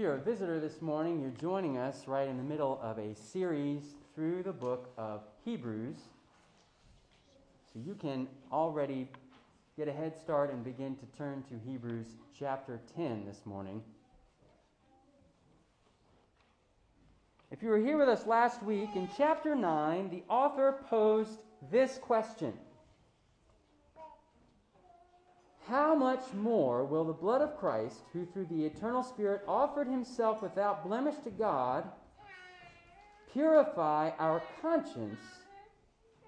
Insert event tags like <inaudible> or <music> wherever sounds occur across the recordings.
you're a visitor this morning, you're joining us right in the middle of a series through the book of Hebrews. So you can already get a head start and begin to turn to Hebrews chapter 10 this morning. If you were here with us last week, in chapter 9, the author posed this question how much more will the blood of Christ, who through the eternal Spirit offered himself without blemish to God, purify our conscience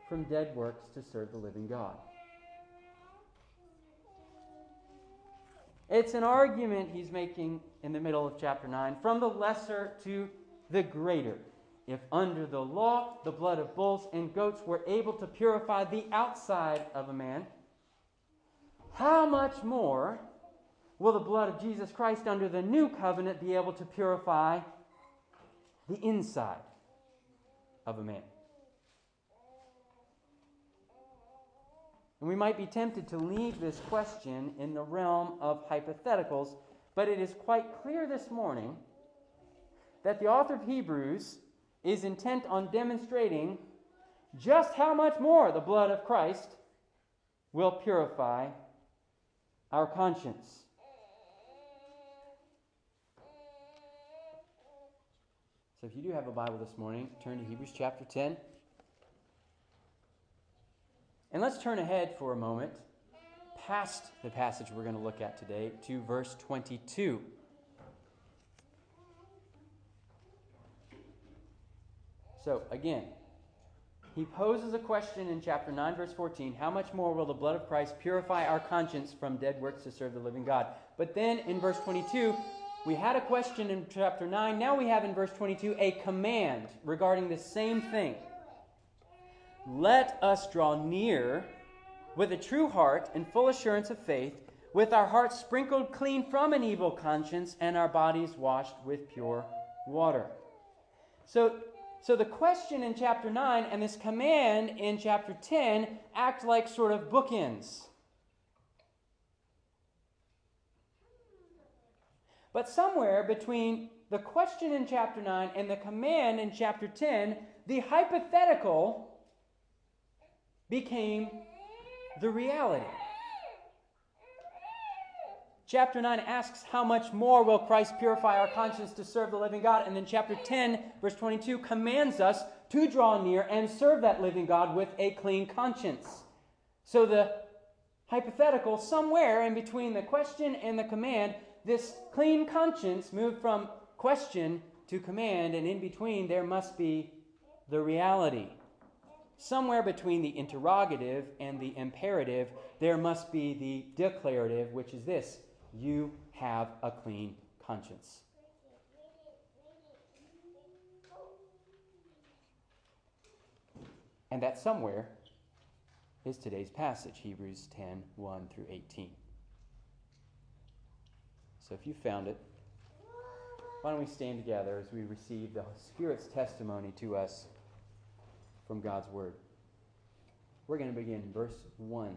from dead works to serve the living God? It's an argument he's making in the middle of chapter 9 from the lesser to the greater. If under the law the blood of bulls and goats were able to purify the outside of a man, how much more will the blood of Jesus Christ under the new covenant be able to purify the inside of a man? And we might be tempted to leave this question in the realm of hypotheticals, but it is quite clear this morning that the author of Hebrews is intent on demonstrating just how much more the blood of Christ will purify our conscience. So if you do have a Bible this morning, turn to Hebrews chapter 10. And let's turn ahead for a moment past the passage we're going to look at today to verse 22. So, again, he poses a question in chapter 9, verse 14 How much more will the blood of Christ purify our conscience from dead works to serve the living God? But then in verse 22, we had a question in chapter 9. Now we have in verse 22 a command regarding the same thing. Let us draw near with a true heart and full assurance of faith, with our hearts sprinkled clean from an evil conscience and our bodies washed with pure water. So so the question in chapter 9 and this command in chapter 10 act like sort of bookends. But somewhere between the question in chapter 9 and the command in chapter 10, the hypothetical became the reality. Chapter 9 asks, How much more will Christ purify our conscience to serve the living God? And then chapter 10, verse 22, commands us to draw near and serve that living God with a clean conscience. So the hypothetical, somewhere in between the question and the command, this clean conscience moved from question to command, and in between there must be the reality. Somewhere between the interrogative and the imperative, there must be the declarative, which is this you have a clean conscience. And that somewhere is today's passage, Hebrews 10 1 through 18. So if you found it, why don't we stand together as we receive the Spirit's testimony to us from God's Word? We're going to begin verse 1.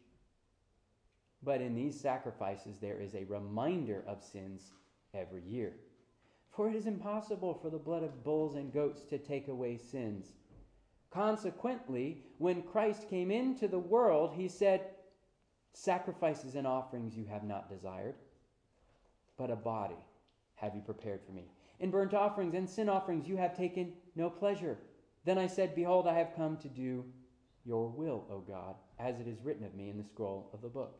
But in these sacrifices, there is a reminder of sins every year. For it is impossible for the blood of bulls and goats to take away sins. Consequently, when Christ came into the world, he said, Sacrifices and offerings you have not desired, but a body have you prepared for me. In burnt offerings and sin offerings you have taken no pleasure. Then I said, Behold, I have come to do your will, O God, as it is written of me in the scroll of the book.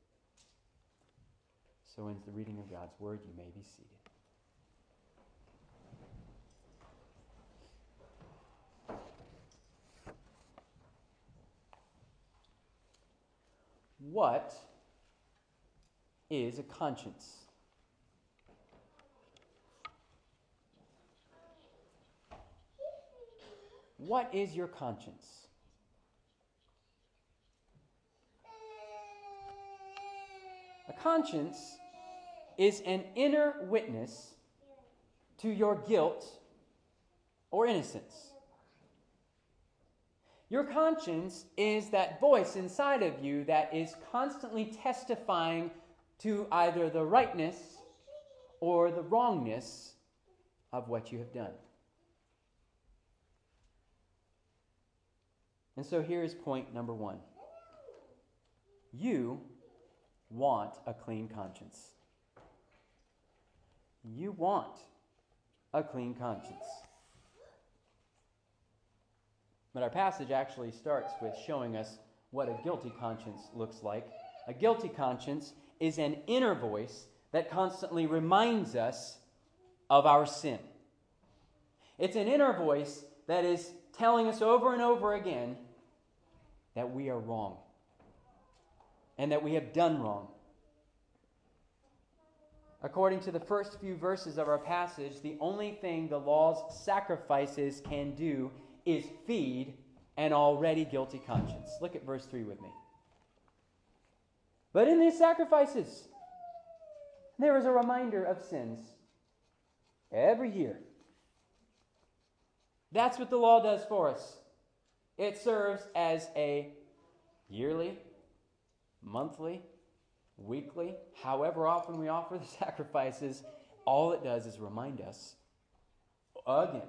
So ends the reading of God's word. You may be seated. What is a conscience? What is your conscience? A conscience is an inner witness to your guilt or innocence. Your conscience is that voice inside of you that is constantly testifying to either the rightness or the wrongness of what you have done. And so here is point number one you want a clean conscience. You want a clean conscience. But our passage actually starts with showing us what a guilty conscience looks like. A guilty conscience is an inner voice that constantly reminds us of our sin. It's an inner voice that is telling us over and over again that we are wrong and that we have done wrong. According to the first few verses of our passage, the only thing the law's sacrifices can do is feed an already guilty conscience. Look at verse 3 with me. But in these sacrifices, there is a reminder of sins every year. That's what the law does for us. It serves as a yearly, monthly, weekly, however often we offer the <laughs> sacrifices, all it does is remind us again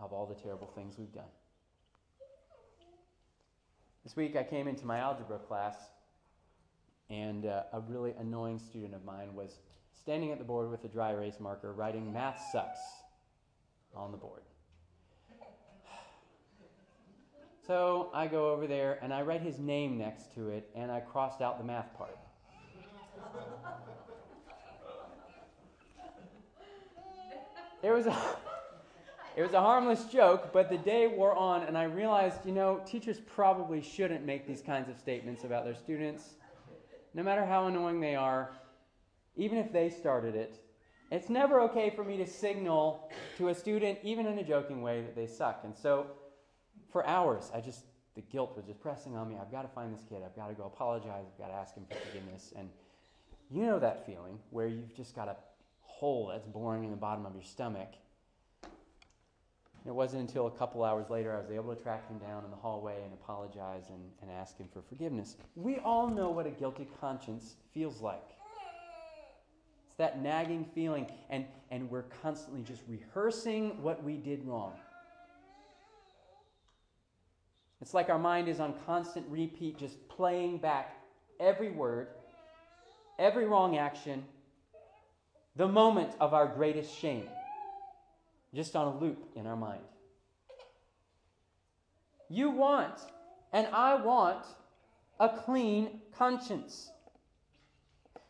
of all the terrible things we've done. This week I came into my algebra class, and uh, a really annoying student of mine was standing at the board with a dry erase marker writing math sucks on the board. So I go over there and I write his name next to it and I crossed out the math part. It was a it was a harmless joke, but the day wore on and I realized, you know, teachers probably shouldn't make these kinds of statements about their students. No matter how annoying they are, even if they started it, it's never okay for me to signal to a student, even in a joking way, that they suck. And so for hours, I just, the guilt was just pressing on me. I've got to find this kid. I've got to go apologize. I've got to ask him for forgiveness. And you know that feeling where you've just got a hole that's boring in the bottom of your stomach. It wasn't until a couple hours later I was able to track him down in the hallway and apologize and, and ask him for forgiveness. We all know what a guilty conscience feels like. It's that nagging feeling, and, and we're constantly just rehearsing what we did wrong. It's like our mind is on constant repeat, just playing back every word, every wrong action, the moment of our greatest shame, just on a loop in our mind. You want, and I want, a clean conscience.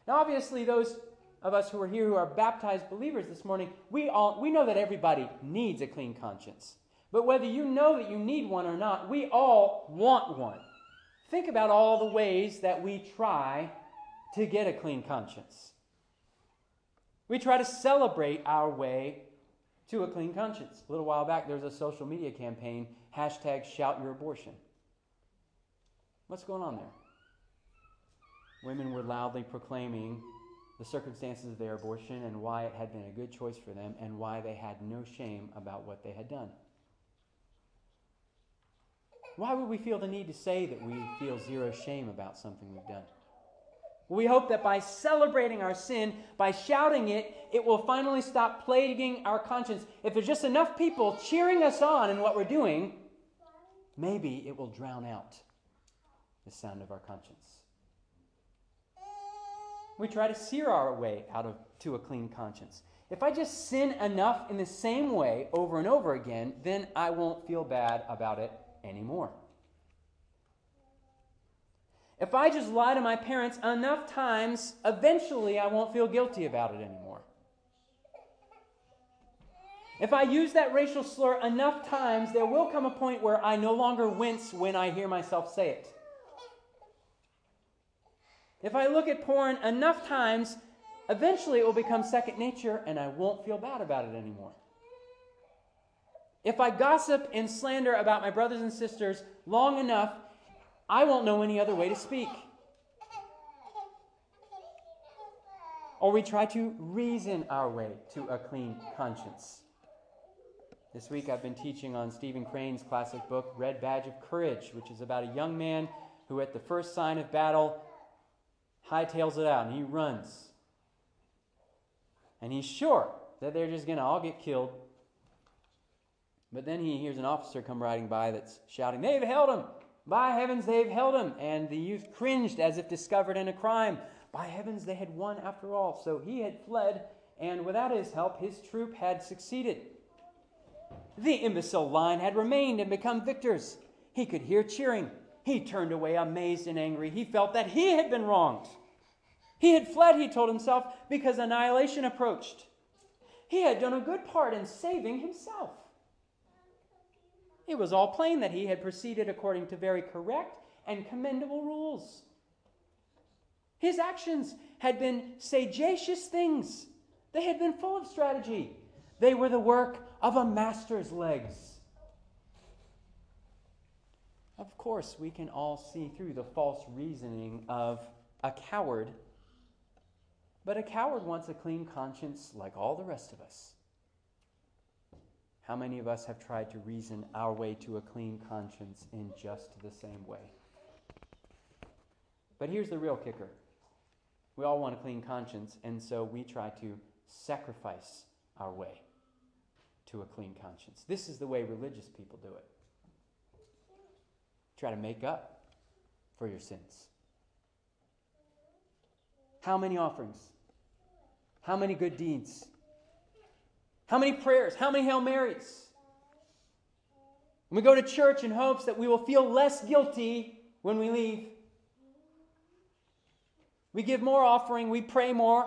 Now, obviously, those of us who are here who are baptized believers this morning, we, all, we know that everybody needs a clean conscience. But whether you know that you need one or not, we all want one. Think about all the ways that we try to get a clean conscience. We try to celebrate our way to a clean conscience. A little while back, there was a social media campaign, hashtag shout your abortion. What's going on there? Women were loudly proclaiming the circumstances of their abortion and why it had been a good choice for them and why they had no shame about what they had done. Why would we feel the need to say that we feel zero shame about something we've done? We hope that by celebrating our sin, by shouting it, it will finally stop plaguing our conscience. If there's just enough people cheering us on in what we're doing, maybe it will drown out the sound of our conscience. We try to sear our way out of to a clean conscience. If I just sin enough in the same way over and over again, then I won't feel bad about it anymore. If I just lie to my parents enough times, eventually I won't feel guilty about it anymore. If I use that racial slur enough times, there will come a point where I no longer wince when I hear myself say it. If I look at porn enough times, eventually it will become second nature and I won't feel bad about it anymore. If I gossip and slander about my brothers and sisters long enough, I won't know any other way to speak. Or we try to reason our way to a clean conscience. This week I've been teaching on Stephen Crane's classic book, Red Badge of Courage, which is about a young man who, at the first sign of battle, hightails it out and he runs. And he's sure that they're just going to all get killed but then he hears an officer come riding by that's shouting, They've held him! By heavens, they've held him! And the youth cringed as if discovered in a crime. By heavens, they had won after all. So he had fled, and without his help, his troop had succeeded. The imbecile line had remained and become victors. He could hear cheering. He turned away amazed and angry. He felt that he had been wronged. He had fled, he told himself, because annihilation approached. He had done a good part in saving himself. It was all plain that he had proceeded according to very correct and commendable rules. His actions had been sagacious things, they had been full of strategy. They were the work of a master's legs. Of course, we can all see through the false reasoning of a coward, but a coward wants a clean conscience like all the rest of us. How many of us have tried to reason our way to a clean conscience in just the same way? But here's the real kicker we all want a clean conscience, and so we try to sacrifice our way to a clean conscience. This is the way religious people do it. Try to make up for your sins. How many offerings? How many good deeds? How many prayers? How many Hail Marys? And we go to church in hopes that we will feel less guilty when we leave. We give more offering, we pray more,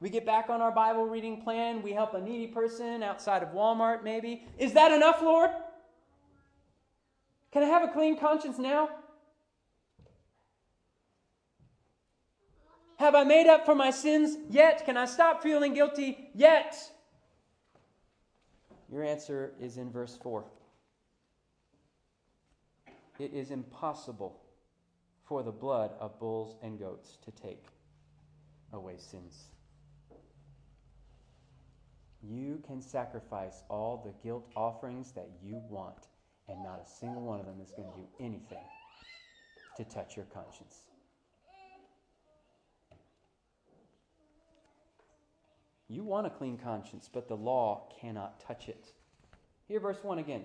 we get back on our Bible reading plan, we help a needy person outside of Walmart, maybe. Is that enough, Lord? Can I have a clean conscience now? Have I made up for my sins yet? Can I stop feeling guilty yet? Your answer is in verse 4. It is impossible for the blood of bulls and goats to take away sins. You can sacrifice all the guilt offerings that you want, and not a single one of them is going to do anything to touch your conscience. You want a clean conscience, but the law cannot touch it. Here, verse 1 again.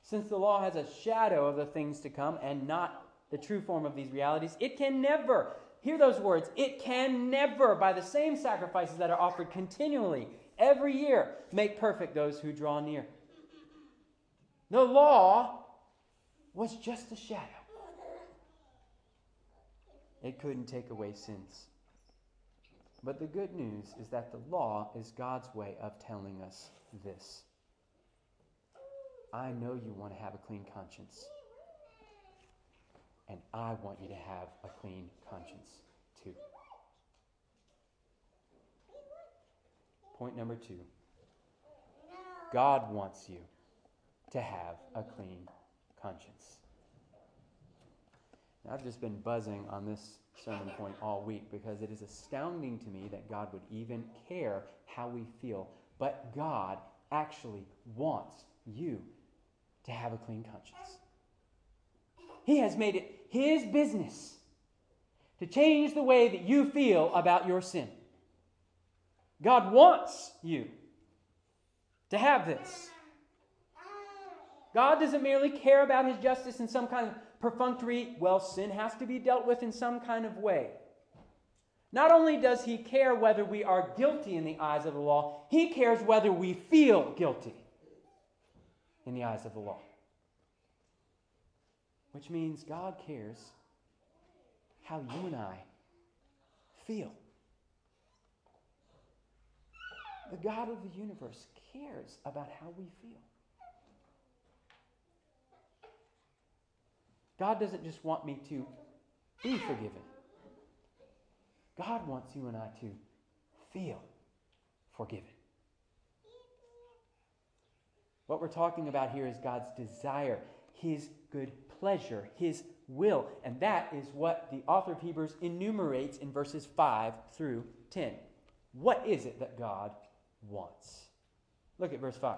Since the law has a shadow of the things to come and not the true form of these realities, it can never, hear those words, it can never, by the same sacrifices that are offered continually every year, make perfect those who draw near. The law was just a shadow, it couldn't take away sins. But the good news is that the law is God's way of telling us this. I know you want to have a clean conscience. And I want you to have a clean conscience too. Point number two God wants you to have a clean conscience. I've just been buzzing on this sermon point all week because it is astounding to me that God would even care how we feel. But God actually wants you to have a clean conscience. He has made it His business to change the way that you feel about your sin. God wants you to have this. God doesn't merely care about his justice in some kind of perfunctory, well, sin has to be dealt with in some kind of way. Not only does he care whether we are guilty in the eyes of the law, he cares whether we feel guilty in the eyes of the law. Which means God cares how you and I feel. The God of the universe cares about how we feel. God doesn't just want me to be forgiven. God wants you and I to feel forgiven. What we're talking about here is God's desire, His good pleasure, His will. And that is what the author of Hebrews enumerates in verses 5 through 10. What is it that God wants? Look at verse 5.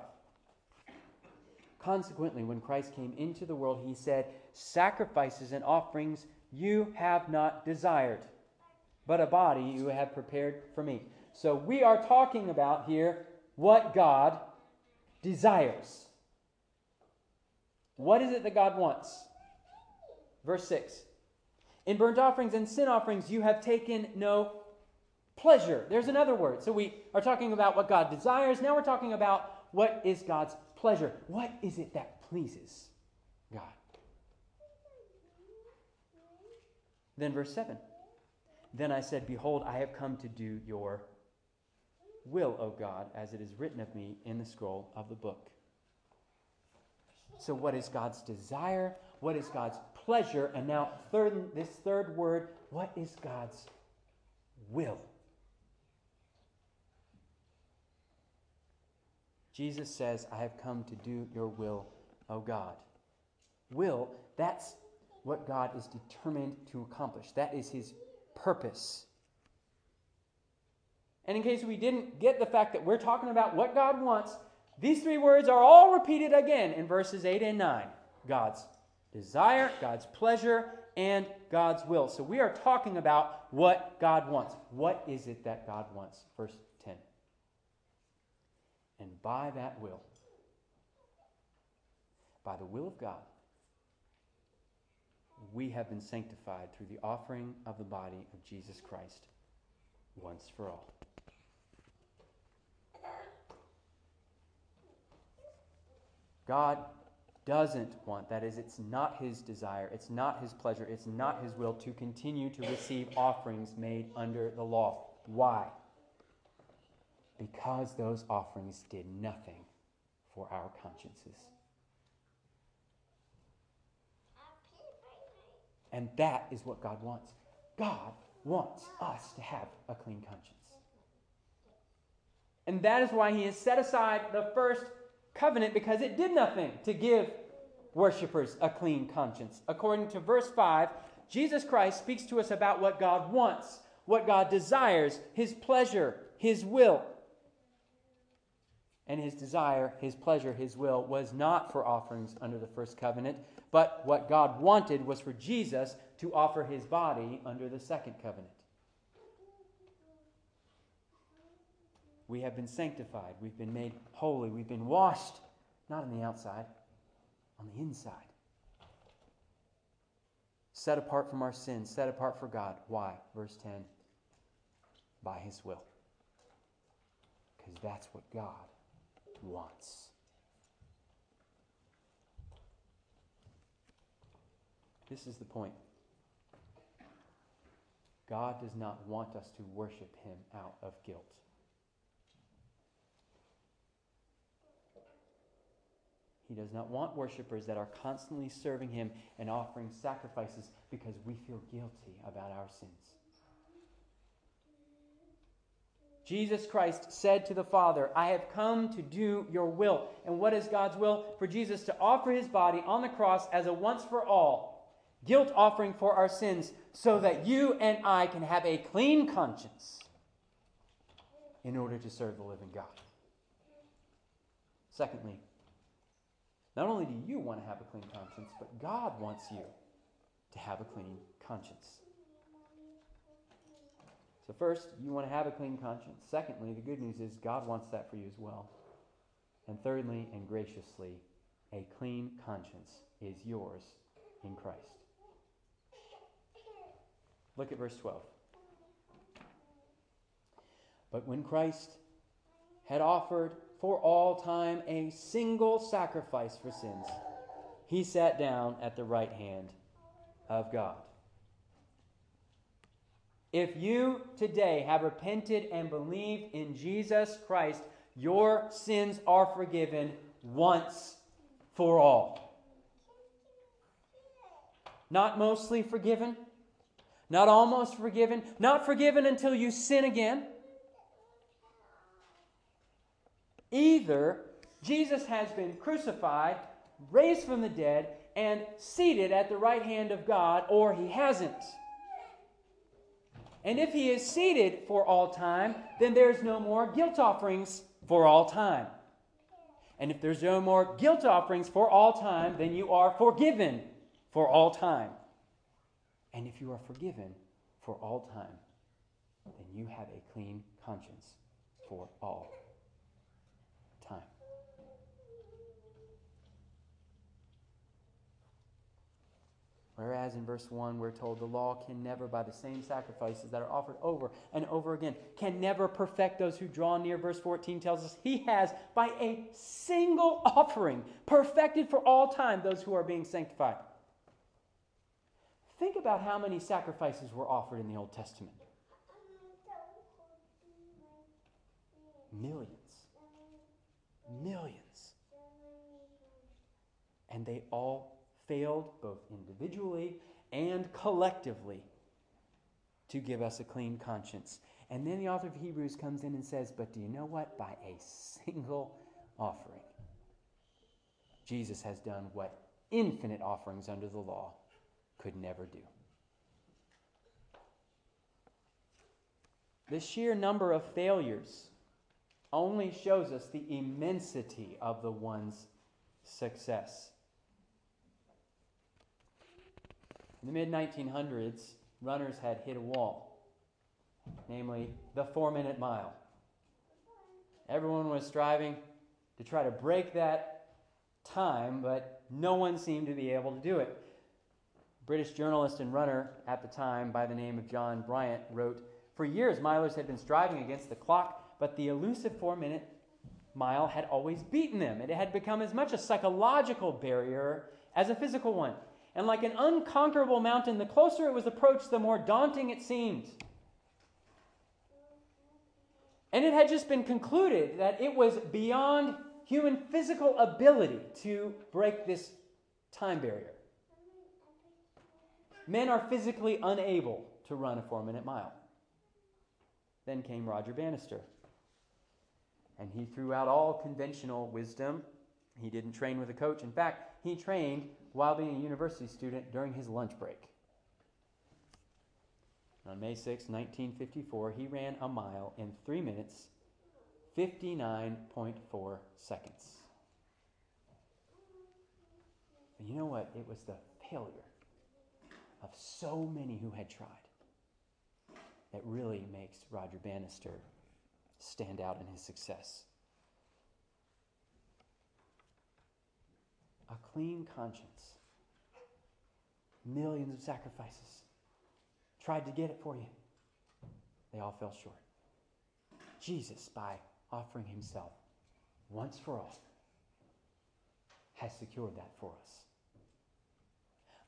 Consequently, when Christ came into the world, he said, Sacrifices and offerings you have not desired, but a body you have prepared for me. So we are talking about here what God desires. What is it that God wants? Verse 6 In burnt offerings and sin offerings you have taken no pleasure. There's another word. So we are talking about what God desires. Now we're talking about what is God's pleasure. What is it that pleases God? Then, verse 7 Then I said, Behold, I have come to do your will, O God, as it is written of me in the scroll of the book. So, what is God's desire? What is God's pleasure? And now, third, this third word, what is God's will? Jesus says, I have come to do your will, O God. Will, that's what God is determined to accomplish. That is his purpose. And in case we didn't get the fact that we're talking about what God wants, these three words are all repeated again in verses 8 and 9 God's desire, God's pleasure, and God's will. So we are talking about what God wants. What is it that God wants? Verse 10. and by that will, by the will of God, we have been sanctified through the offering of the body of Jesus Christ once for all. God doesn't want, that is, it's not his desire, it's not his pleasure, it's not his will to continue to receive offerings made under the law. Why? because those offerings did nothing for our consciences. And that is what God wants. God wants us to have a clean conscience. And that is why he has set aside the first covenant because it did nothing to give worshippers a clean conscience. According to verse 5, Jesus Christ speaks to us about what God wants, what God desires, his pleasure, his will and his desire, his pleasure, his will was not for offerings under the first covenant, but what God wanted was for Jesus to offer his body under the second covenant. We have been sanctified, we've been made holy, we've been washed, not on the outside, on the inside. Set apart from our sins, set apart for God. Why? Verse 10 by his will. Because that's what God wants. This is the point. God does not want us to worship him out of guilt. He does not want worshipers that are constantly serving Him and offering sacrifices because we feel guilty about our sins. Jesus Christ said to the Father, I have come to do your will. And what is God's will? For Jesus to offer his body on the cross as a once for all guilt offering for our sins, so that you and I can have a clean conscience in order to serve the living God. Secondly, not only do you want to have a clean conscience, but God wants you to have a clean conscience. So, first, you want to have a clean conscience. Secondly, the good news is God wants that for you as well. And thirdly, and graciously, a clean conscience is yours in Christ. Look at verse 12. But when Christ had offered for all time a single sacrifice for sins, he sat down at the right hand of God. If you today have repented and believed in Jesus Christ, your sins are forgiven once for all. Not mostly forgiven, not almost forgiven, not forgiven until you sin again. Either Jesus has been crucified, raised from the dead, and seated at the right hand of God, or he hasn't. And if he is seated for all time, then there's no more guilt offerings for all time. And if there's no more guilt offerings for all time, then you are forgiven for all time. And if you are forgiven for all time, then you have a clean conscience for all time. Whereas in verse 1, we're told the law can never, by the same sacrifices that are offered over and over again, can never perfect those who draw near. Verse 14 tells us he has, by a single offering, perfected for all time those who are being sanctified. Think about how many sacrifices were offered in the Old Testament millions. Millions. And they all failed both individually and collectively to give us a clean conscience. And then the author of Hebrews comes in and says, But do you know what? By a single offering, Jesus has done what infinite offerings under the law could never do. The sheer number of failures only shows us the immensity of the one's success. In the mid 1900s, runners had hit a wall, namely the four minute mile. Everyone was striving to try to break that time, but no one seemed to be able to do it. British journalist and runner at the time, by the name of John Bryant, wrote For years, milers had been striving against the clock, but the elusive four minute mile had always beaten them. and It had become as much a psychological barrier as a physical one and like an unconquerable mountain, the closer it was approached, the more daunting it seemed. And it had just been concluded that it was beyond human physical ability to break this time barrier. Men are physically unable to run a four minute mile. Then came Roger Bannister. And he threw out all conventional wisdom. He didn't train with a coach. In fact, he trained while being a university student during his lunch break. On May 6, 1954, he ran a mile in 3 minutes, 59.4 seconds. And you know what? It was the failure of so many who had tried that really makes Roger Bannister stand out in his success. a clean conscience. Millions of sacrifices. Tried to get it for you. They all fell short. Jesus, by offering himself once for all, has secured that for us.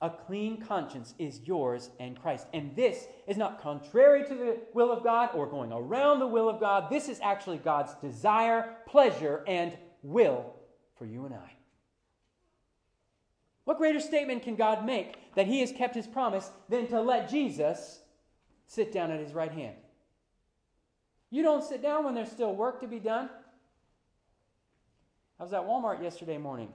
A clean conscience is yours and Christ. And this is not contrary to the will of God or going around the will of God. This is actually God's desire, pleasure, and will for you and I. What greater statement can God make that he has kept his promise than to let Jesus sit down at his right hand? You don't sit down when there's still work to be done. I was at Walmart yesterday morning.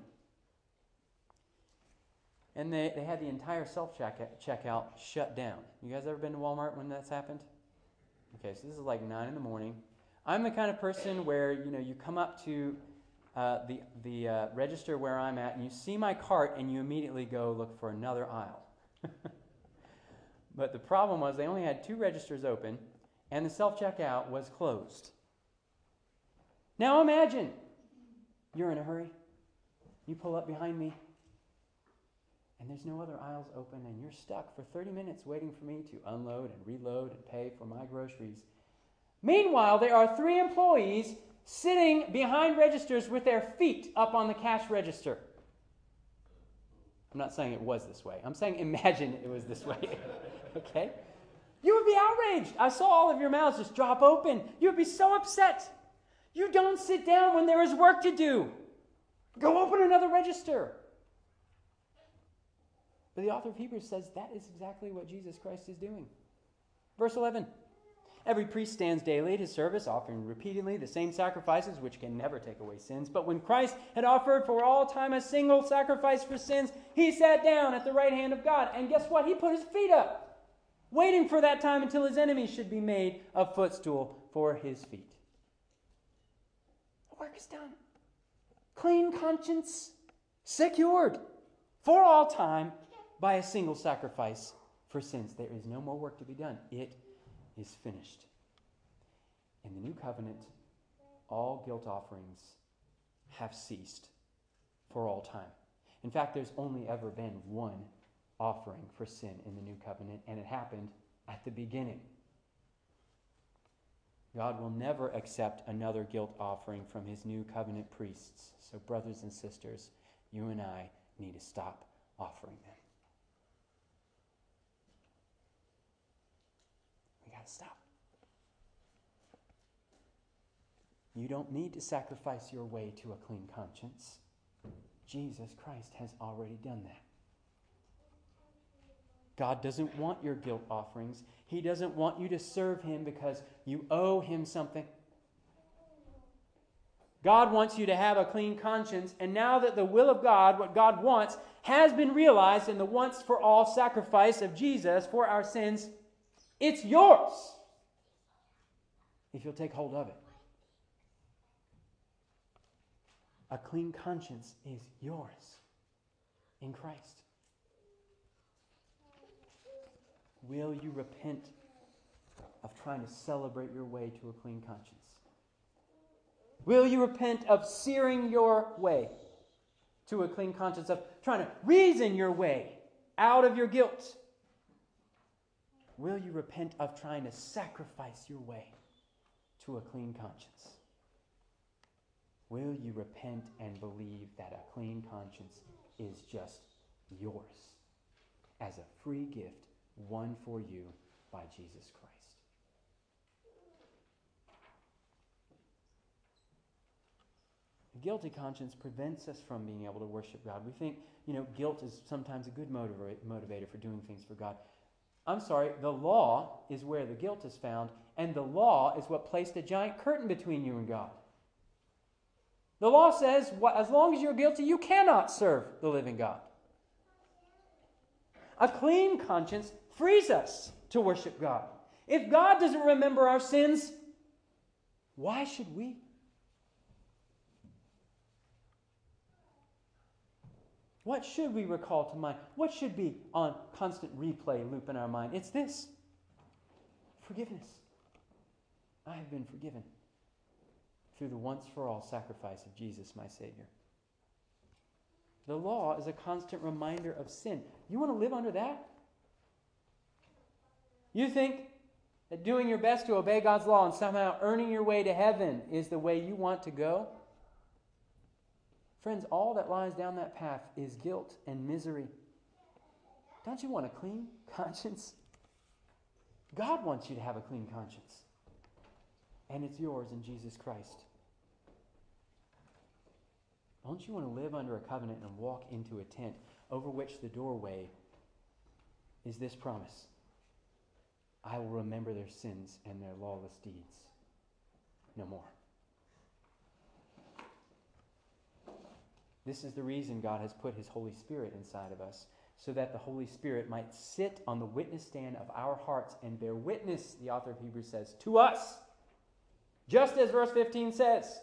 And they, they had the entire self checkout shut down. You guys ever been to Walmart when that's happened? Okay, so this is like 9 in the morning. I'm the kind of person where, you know, you come up to uh, the, the uh, register where I'm at and you see my cart and you immediately go look for another aisle. <laughs> but the problem was they only had two registers open and the self checkout was closed. Now imagine you're in a hurry. You pull up behind me, and there's no other aisles open, and you're stuck for 30 minutes waiting for me to unload and reload and pay for my groceries. Meanwhile, there are three employees sitting behind registers with their feet up on the cash register. I'm not saying it was this way. I'm saying <laughs> imagine it was this way. <laughs> okay? You would be outraged. I saw all of your mouths just drop open. You would be so upset. You don't sit down when there is work to do. Go open another register. But the author of Hebrews says that is exactly what Jesus Christ is doing. Verse 11 Every priest stands daily at his service, offering repeatedly the same sacrifices which can never take away sins. But when Christ had offered for all time a single sacrifice for sins, he sat down at the right hand of God. And guess what? He put his feet up, waiting for that time until his enemies should be made a footstool for his feet. The work is done. Clean conscience secured for all time by a single sacrifice for sins. There is no more work to be done. It is finished. In the new covenant, all guilt offerings have ceased for all time. In fact, there's only ever been one offering for sin in the new covenant, and it happened at the beginning. God will never accept another guilt offering from his new covenant priests. So, brothers and sisters, you and I need to stop offering them. to stop. You don't need to sacrifice your way to a clean conscience. Jesus Christ has already done that. God doesn't want your guilt offerings. He doesn't want you to serve Him because you owe Him something. God wants you to have a clean conscience, and now that the will of God, what God wants, has been realized in the once for all sacrifice of Jesus for our sins, it's yours if you'll take hold of it. A clean conscience is yours in Christ. Will you repent of trying to celebrate your way to a clean conscience? Will you repent of searing your way to a clean conscience, of trying to reason your way out of your guilt? Will you repent of trying to sacrifice your way to a clean conscience? Will you repent and believe that a clean conscience is just yours as a free gift won for you by Jesus Christ? A guilty conscience prevents us from being able to worship God. We think, you know, guilt is sometimes a good motivator for doing things for God. I'm sorry, the law is where the guilt is found, and the law is what placed a giant curtain between you and God. The law says, as long as you're guilty, you cannot serve the living God. A clean conscience frees us to worship God. If God doesn't remember our sins, why should we? What should we recall to mind? What should be on constant replay loop in our mind? It's this forgiveness. I have been forgiven through the once for all sacrifice of Jesus, my Savior. The law is a constant reminder of sin. You want to live under that? You think that doing your best to obey God's law and somehow earning your way to heaven is the way you want to go? Friends, all that lies down that path is guilt and misery. Don't you want a clean <laughs> conscience? God wants you to have a clean conscience. And it's yours in Jesus Christ. Don't you want to live under a covenant and walk into a tent over which the doorway is this promise I will remember their sins and their lawless deeds no more. This is the reason God has put His Holy Spirit inside of us, so that the Holy Spirit might sit on the witness stand of our hearts and bear witness, the author of Hebrews says, to us. Just as verse 15 says,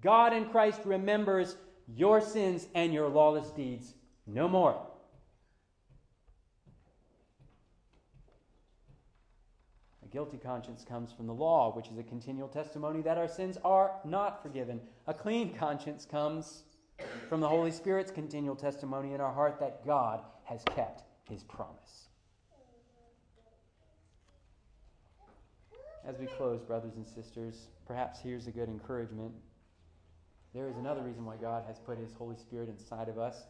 God in Christ remembers your sins and your lawless deeds no more. A guilty conscience comes from the law, which is a continual testimony that our sins are not forgiven. A clean conscience comes from the Holy Spirit's continual testimony in our heart that God has kept his promise. As we close, brothers and sisters, perhaps here's a good encouragement. There is another reason why God has put his Holy Spirit inside of us.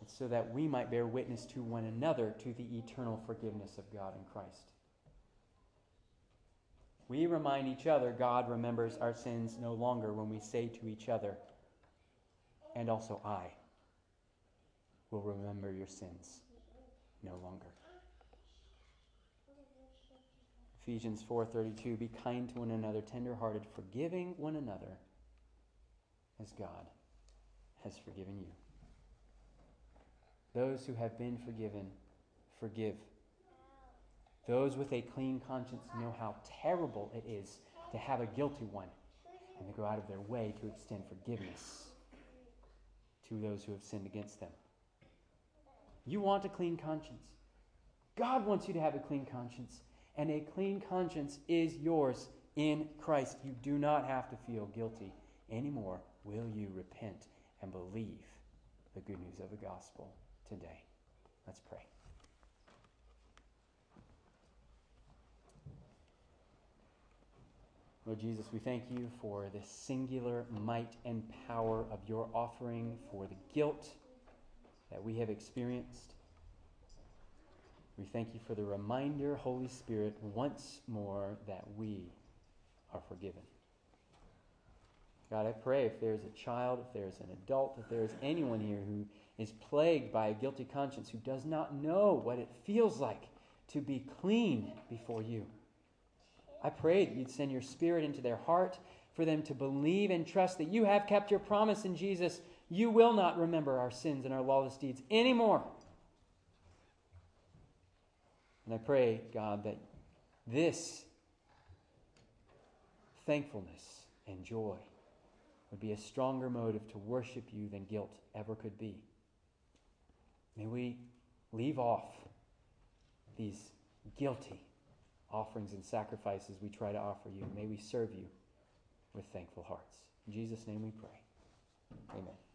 It's so that we might bear witness to one another to the eternal forgiveness of God in Christ. We remind each other God remembers our sins no longer when we say to each other, and also I will remember your sins no longer. Ephesians 4:32 Be kind to one another, tenderhearted, forgiving one another as God has forgiven you. Those who have been forgiven, forgive those with a clean conscience know how terrible it is to have a guilty one and to go out of their way to extend forgiveness to those who have sinned against them. You want a clean conscience. God wants you to have a clean conscience, and a clean conscience is yours in Christ. You do not have to feel guilty anymore. Will you repent and believe the good news of the gospel today? Let's pray. Lord Jesus, we thank you for the singular might and power of your offering, for the guilt that we have experienced. We thank you for the reminder, Holy Spirit, once more that we are forgiven. God, I pray if there's a child, if there's an adult, if there's anyone here who is plagued by a guilty conscience, who does not know what it feels like to be clean before you. I pray that you'd send your spirit into their heart for them to believe and trust that you have kept your promise in Jesus. You will not remember our sins and our lawless deeds anymore. And I pray, God, that this thankfulness and joy would be a stronger motive to worship you than guilt ever could be. May we leave off these guilty offerings and sacrifices we try to offer you. May we serve you with thankful hearts. In Jesus' name we pray. Amen.